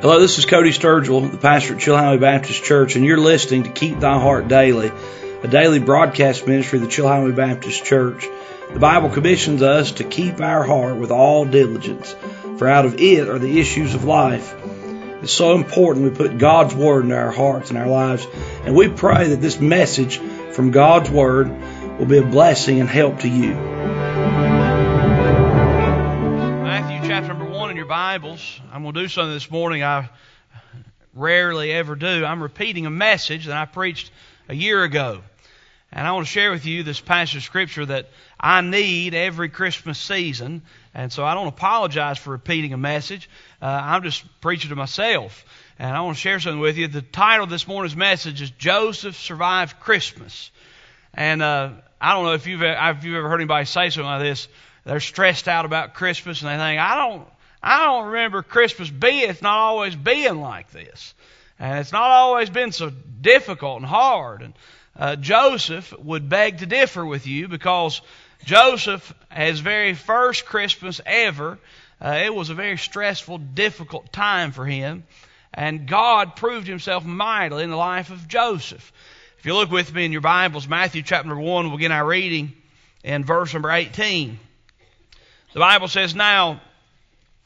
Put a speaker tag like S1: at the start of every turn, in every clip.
S1: Hello, this is Cody Sturgill, the pastor at Chilhowee Baptist Church, and you're listening to Keep Thy Heart Daily, a daily broadcast ministry of the Chilhowee Baptist Church. The Bible commissions us to keep our heart with all diligence, for out of it are the issues of life. It's so important we put God's Word into our hearts and our lives, and we pray that this message from God's Word will be a blessing and help to you.
S2: Bibles. I'm going to do something this morning I rarely ever do. I'm repeating a message that I preached a year ago. And I want to share with you this passage of Scripture that I need every Christmas season. And so I don't apologize for repeating a message. Uh, I'm just preaching to myself. And I want to share something with you. The title of this morning's message is Joseph Survived Christmas. And uh, I don't know if you've, if you've ever heard anybody say something like this. They're stressed out about Christmas and they think, I don't, I don't remember Christmas being, not always being like this. And it's not always been so difficult and hard. And uh, Joseph would beg to differ with you because Joseph, his very first Christmas ever, uh, it was a very stressful, difficult time for him. And God proved himself mightily in the life of Joseph. If you look with me in your Bibles, Matthew chapter number 1, we'll begin our reading in verse number 18. The Bible says, Now,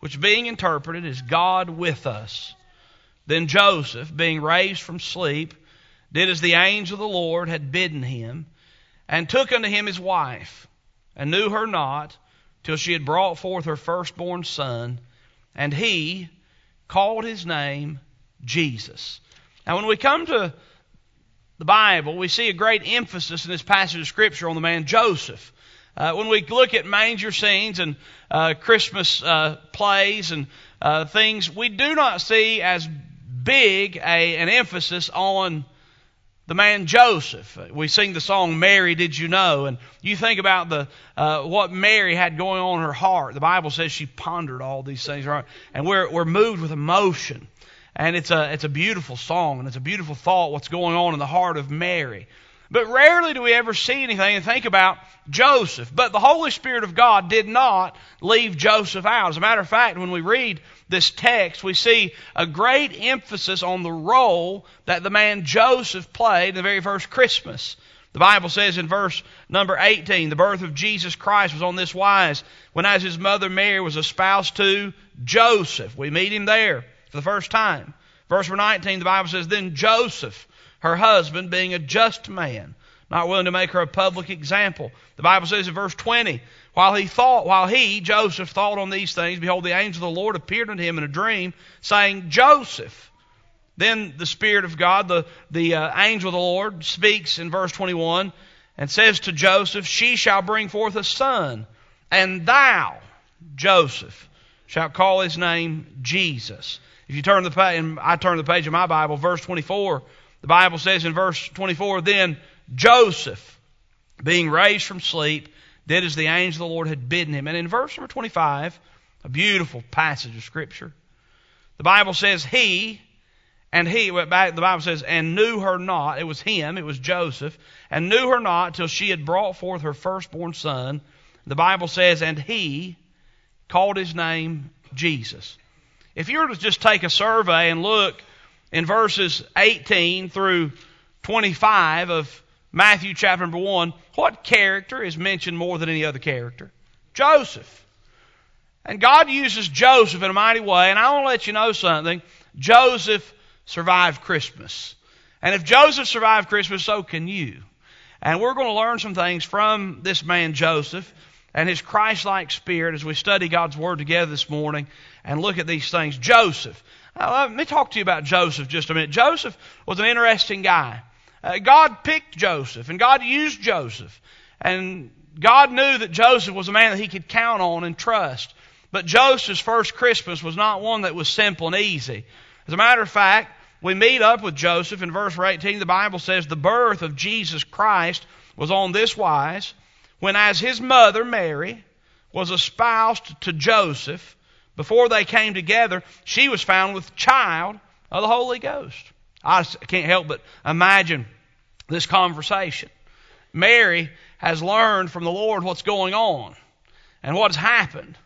S2: which being interpreted is God with us. Then Joseph, being raised from sleep, did as the angel of the Lord had bidden him, and took unto him his wife, and knew her not till she had brought forth her firstborn son, and he called his name Jesus. Now, when we come to the Bible, we see a great emphasis in this passage of Scripture on the man Joseph. Uh, when we look at manger scenes and uh, Christmas uh, plays and uh, things, we do not see as big a, an emphasis on the man Joseph. We sing the song "Mary, Did You Know?" and you think about the uh, what Mary had going on in her heart. The Bible says she pondered all these things, right? and we're we're moved with emotion. And it's a it's a beautiful song, and it's a beautiful thought what's going on in the heart of Mary. But rarely do we ever see anything and think about Joseph. But the Holy Spirit of God did not leave Joseph out. As a matter of fact, when we read this text, we see a great emphasis on the role that the man Joseph played in the very first Christmas. The Bible says in verse number 18, the birth of Jesus Christ was on this wise. When as his mother Mary was espoused to Joseph, we meet him there for the first time. Verse 19, the Bible says, Then Joseph, her husband, being a just man, not willing to make her a public example. The Bible says in verse 20, while he thought, while he, Joseph, thought on these things, behold, the angel of the Lord appeared unto him in a dream, saying, Joseph. Then the Spirit of God, the, the uh, angel of the Lord, speaks in verse 21 and says to Joseph, She shall bring forth a son, and thou, Joseph, shalt call his name Jesus. If you turn the page, and I turn the page of my Bible, verse 24, the Bible says in verse 24, Then Joseph, being raised from sleep, did as the angel of the Lord had bidden him. And in verse number 25, a beautiful passage of Scripture, the Bible says, He, and he, went back, the Bible says, and knew her not. It was him, it was Joseph, and knew her not till she had brought forth her firstborn son. The Bible says, and he called his name Jesus. If you were to just take a survey and look in verses 18 through 25 of Matthew chapter number 1, what character is mentioned more than any other character? Joseph. And God uses Joseph in a mighty way, and I want to let you know something. Joseph survived Christmas. And if Joseph survived Christmas, so can you. And we're going to learn some things from this man Joseph and his Christ like spirit as we study God's Word together this morning and look at these things. Joseph. Now, let me talk to you about Joseph just a minute. Joseph was an interesting guy. Uh, God picked Joseph and God used Joseph. And God knew that Joseph was a man that he could count on and trust. But Joseph's first Christmas was not one that was simple and easy. As a matter of fact, we meet up with Joseph in verse 18. The Bible says, The birth of Jesus Christ was on this wise, when as his mother, Mary, was espoused to Joseph, before they came together, she was found with child of the Holy Ghost. I can't help but imagine this conversation. Mary has learned from the Lord what's going on and what has happened.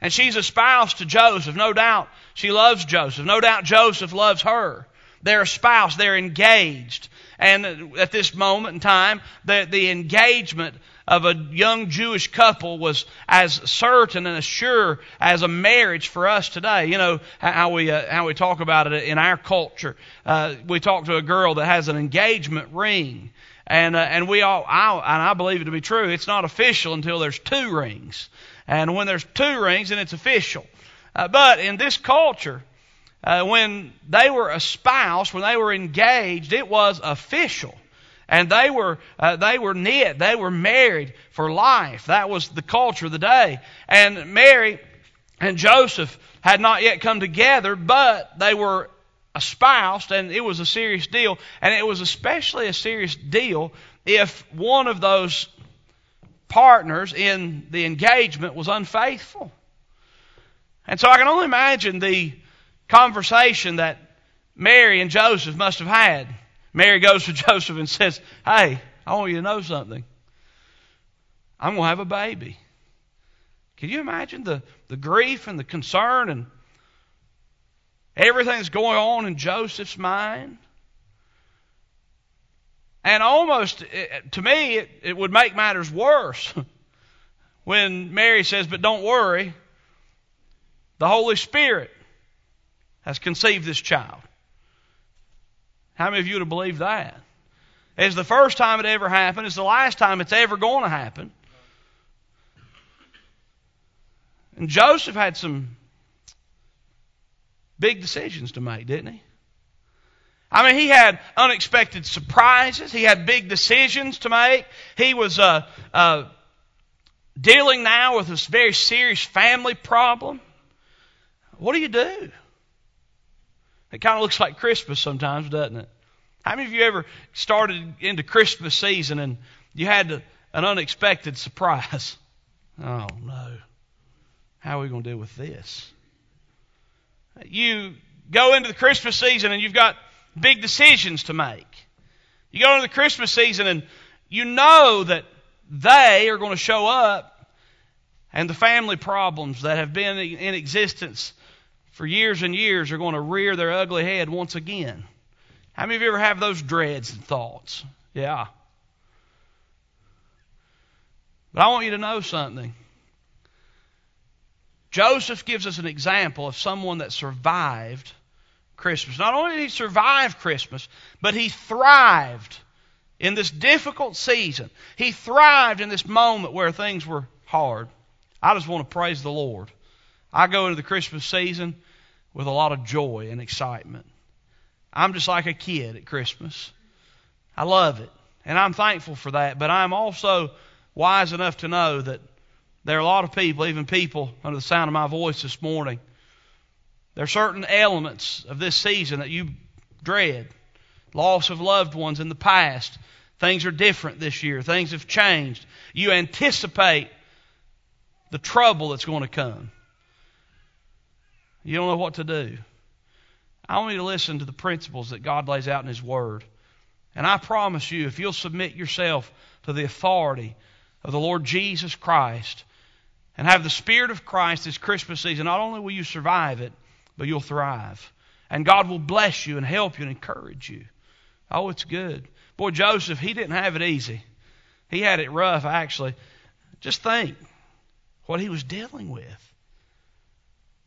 S2: And she's espoused to Joseph. No doubt she loves Joseph. No doubt Joseph loves her. They're espoused. They're engaged. And at this moment in time, the, the engagement of a young Jewish couple was as certain and as sure as a marriage for us today. You know how we uh, how we talk about it in our culture. Uh, we talk to a girl that has an engagement ring, and uh, and we all I, and I believe it to be true. It's not official until there's two rings. And when there's two rings, then it's official. Uh, but in this culture, uh, when they were espoused, when they were engaged, it was official. And they were, uh, they were knit. They were married for life. That was the culture of the day. And Mary and Joseph had not yet come together, but they were espoused, and it was a serious deal. And it was especially a serious deal if one of those partners in the engagement was unfaithful. And so I can only imagine the conversation that Mary and Joseph must have had. Mary goes to Joseph and says, Hey, I want you to know something. I'm going to have a baby. Can you imagine the, the grief and the concern and everything that's going on in Joseph's mind? And almost, eh, eh, to me, it, it would make matters worse when Mary says, But don't worry, the Holy Spirit has conceived this child. How many of you would have believed that? It's the first time it ever happened. It's the last time it's ever going to happen. And Joseph had some big decisions to make, didn't he? I mean, he had unexpected surprises. He had big decisions to make. He was uh, uh, dealing now with this very serious family problem. What do you do? It kind of looks like Christmas sometimes, doesn't it? How many of you ever started into Christmas season and you had an unexpected surprise? Oh, no. How are we going to deal with this? You go into the Christmas season and you've got big decisions to make. You go into the Christmas season and you know that they are going to show up and the family problems that have been in existence for years and years are going to rear their ugly head once again. How many of you ever have those dreads and thoughts? Yeah. But I want you to know something. Joseph gives us an example of someone that survived Christmas. Not only did he survive Christmas, but he thrived in this difficult season. He thrived in this moment where things were hard. I just want to praise the Lord. I go into the Christmas season with a lot of joy and excitement. I'm just like a kid at Christmas. I love it. And I'm thankful for that. But I'm also wise enough to know that there are a lot of people, even people under the sound of my voice this morning, there are certain elements of this season that you dread. Loss of loved ones in the past. Things are different this year. Things have changed. You anticipate the trouble that's going to come. You don't know what to do. I want you to listen to the principles that God lays out in His Word. And I promise you, if you'll submit yourself to the authority of the Lord Jesus Christ and have the Spirit of Christ this Christmas season, not only will you survive it, but you'll thrive. And God will bless you and help you and encourage you. Oh, it's good. Boy, Joseph, he didn't have it easy. He had it rough, actually. Just think what he was dealing with.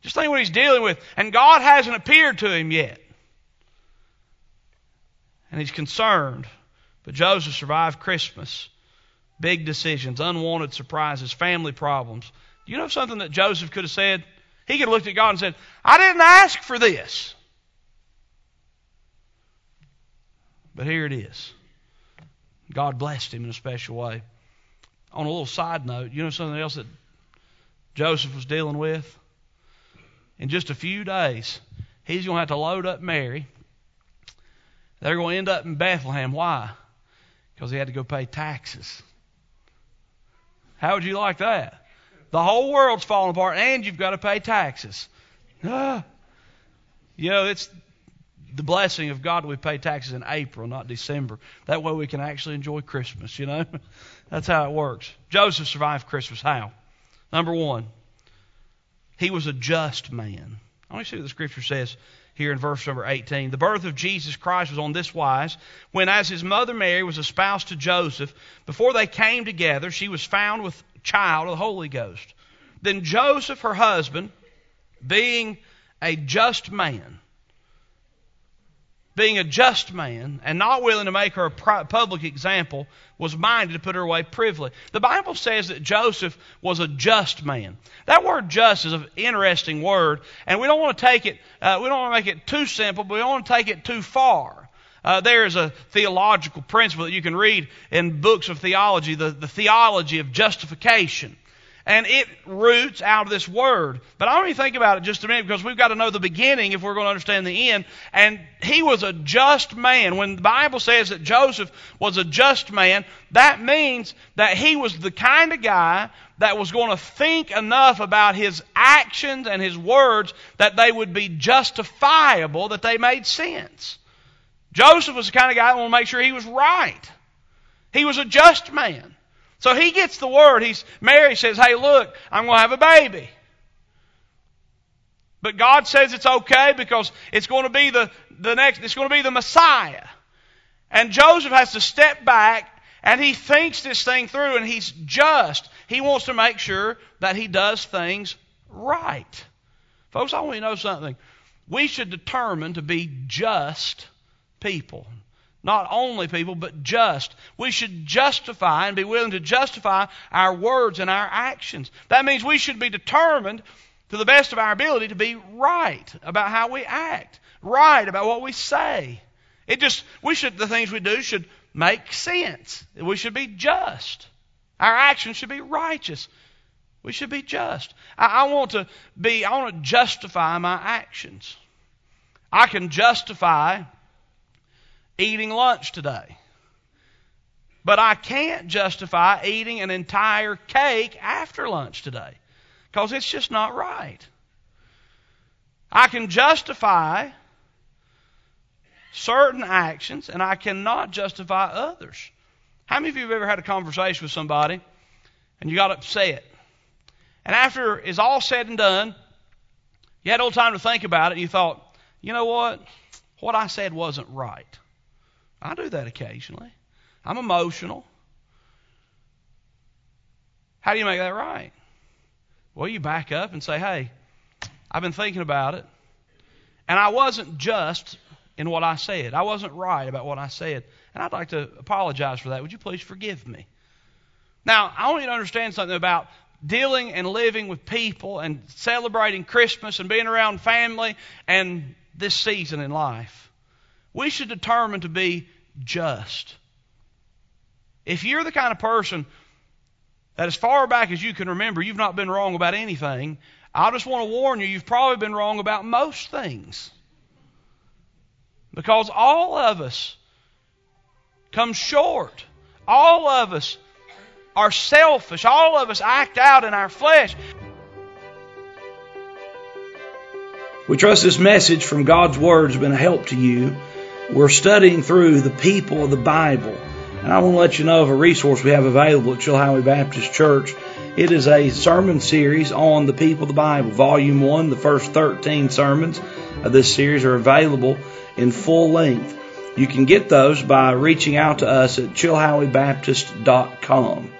S2: Just think what he's dealing with. And God hasn't appeared to him yet. and he's concerned. But Joseph survived Christmas. Big decisions, unwanted surprises, family problems. Do you know something that Joseph could have said? He could have looked at God and said, I didn't ask for this. But here it is. God blessed him in a special way. On a little side note, you know something else that Joseph was dealing with? In just a few days, he's going to have to load up Mary. They're going to end up in Bethlehem. Why? Because he had to go pay taxes. How would you like that? The whole world's falling apart, and you've got to pay taxes. Ah. You know, it's the blessing of God we pay taxes in April, not December. That way we can actually enjoy Christmas, you know? That's how it works. Joseph survived Christmas. How? Number one, he was a just man. Want to see what the scripture says here in verse number 18. The birth of Jesus Christ was on this wise when, as his mother Mary was espoused to Joseph, before they came together, she was found with child of the Holy Ghost. Then Joseph, her husband, being a just man, being a just man and not willing to make her a public example, was minded to put her away privily. The Bible says that Joseph was a just man. That word just is an interesting word, and we don't want to take it, uh, we don't want to make it too simple, but we don't want to take it too far. Uh, there is a theological principle that you can read in books of theology, the, the theology of justification and it roots out of this word. But I want you to think about it just a minute because we've got to know the beginning if we're going to understand the end. And he was a just man. When the Bible says that Joseph was a just man, that means that he was the kind of guy that was going to think enough about his actions and his words that they would be justifiable, that they made sense. Joseph was the kind of guy that wanted to make sure he was right. He was a just man. So he gets the word. He's Mary says, "Hey, look, I'm going to have a baby." But God says it's okay because it's going to be the, the next it's going to be the Messiah. And Joseph has to step back and he thinks this thing through and he's just. He wants to make sure that he does things right. Folks, I want you to know something. We should determine to be just people. Not only people, but just. We should justify and be willing to justify our words and our actions. That means we should be determined to the best of our ability to be right about how we act, right about what we say. It just, we should, the things we do should make sense. We should be just. Our actions should be righteous. We should be just. I, I want to be, I want to justify my actions. I can justify eating lunch today. But I can't justify eating an entire cake after lunch today because it's just not right. I can justify certain actions and I cannot justify others. How many of you have ever had a conversation with somebody and you got upset? And after it's all said and done, you had little time to think about it and you thought, you know what? What I said wasn't right. I do that occasionally. I'm emotional. How do you make that right? Well, you back up and say, hey, I've been thinking about it, and I wasn't just in what I said. I wasn't right about what I said, and I'd like to apologize for that. Would you please forgive me? Now, I want you to understand something about dealing and living with people and celebrating Christmas and being around family and this season in life. We should determine to be just. If you're the kind of person that, as far back as you can remember, you've not been wrong about anything, I just want to warn you, you've probably been wrong about most things. Because all of us come short. All of us are selfish. All of us act out in our flesh.
S1: We trust this message from God's Word has been a help to you. We're studying through the people of the Bible. And I want to let you know of a resource we have available at Chilhowee Baptist Church. It is a sermon series on the people of the Bible. Volume 1, the first 13 sermons of this series are available in full length. You can get those by reaching out to us at chilhoweebaptist.com.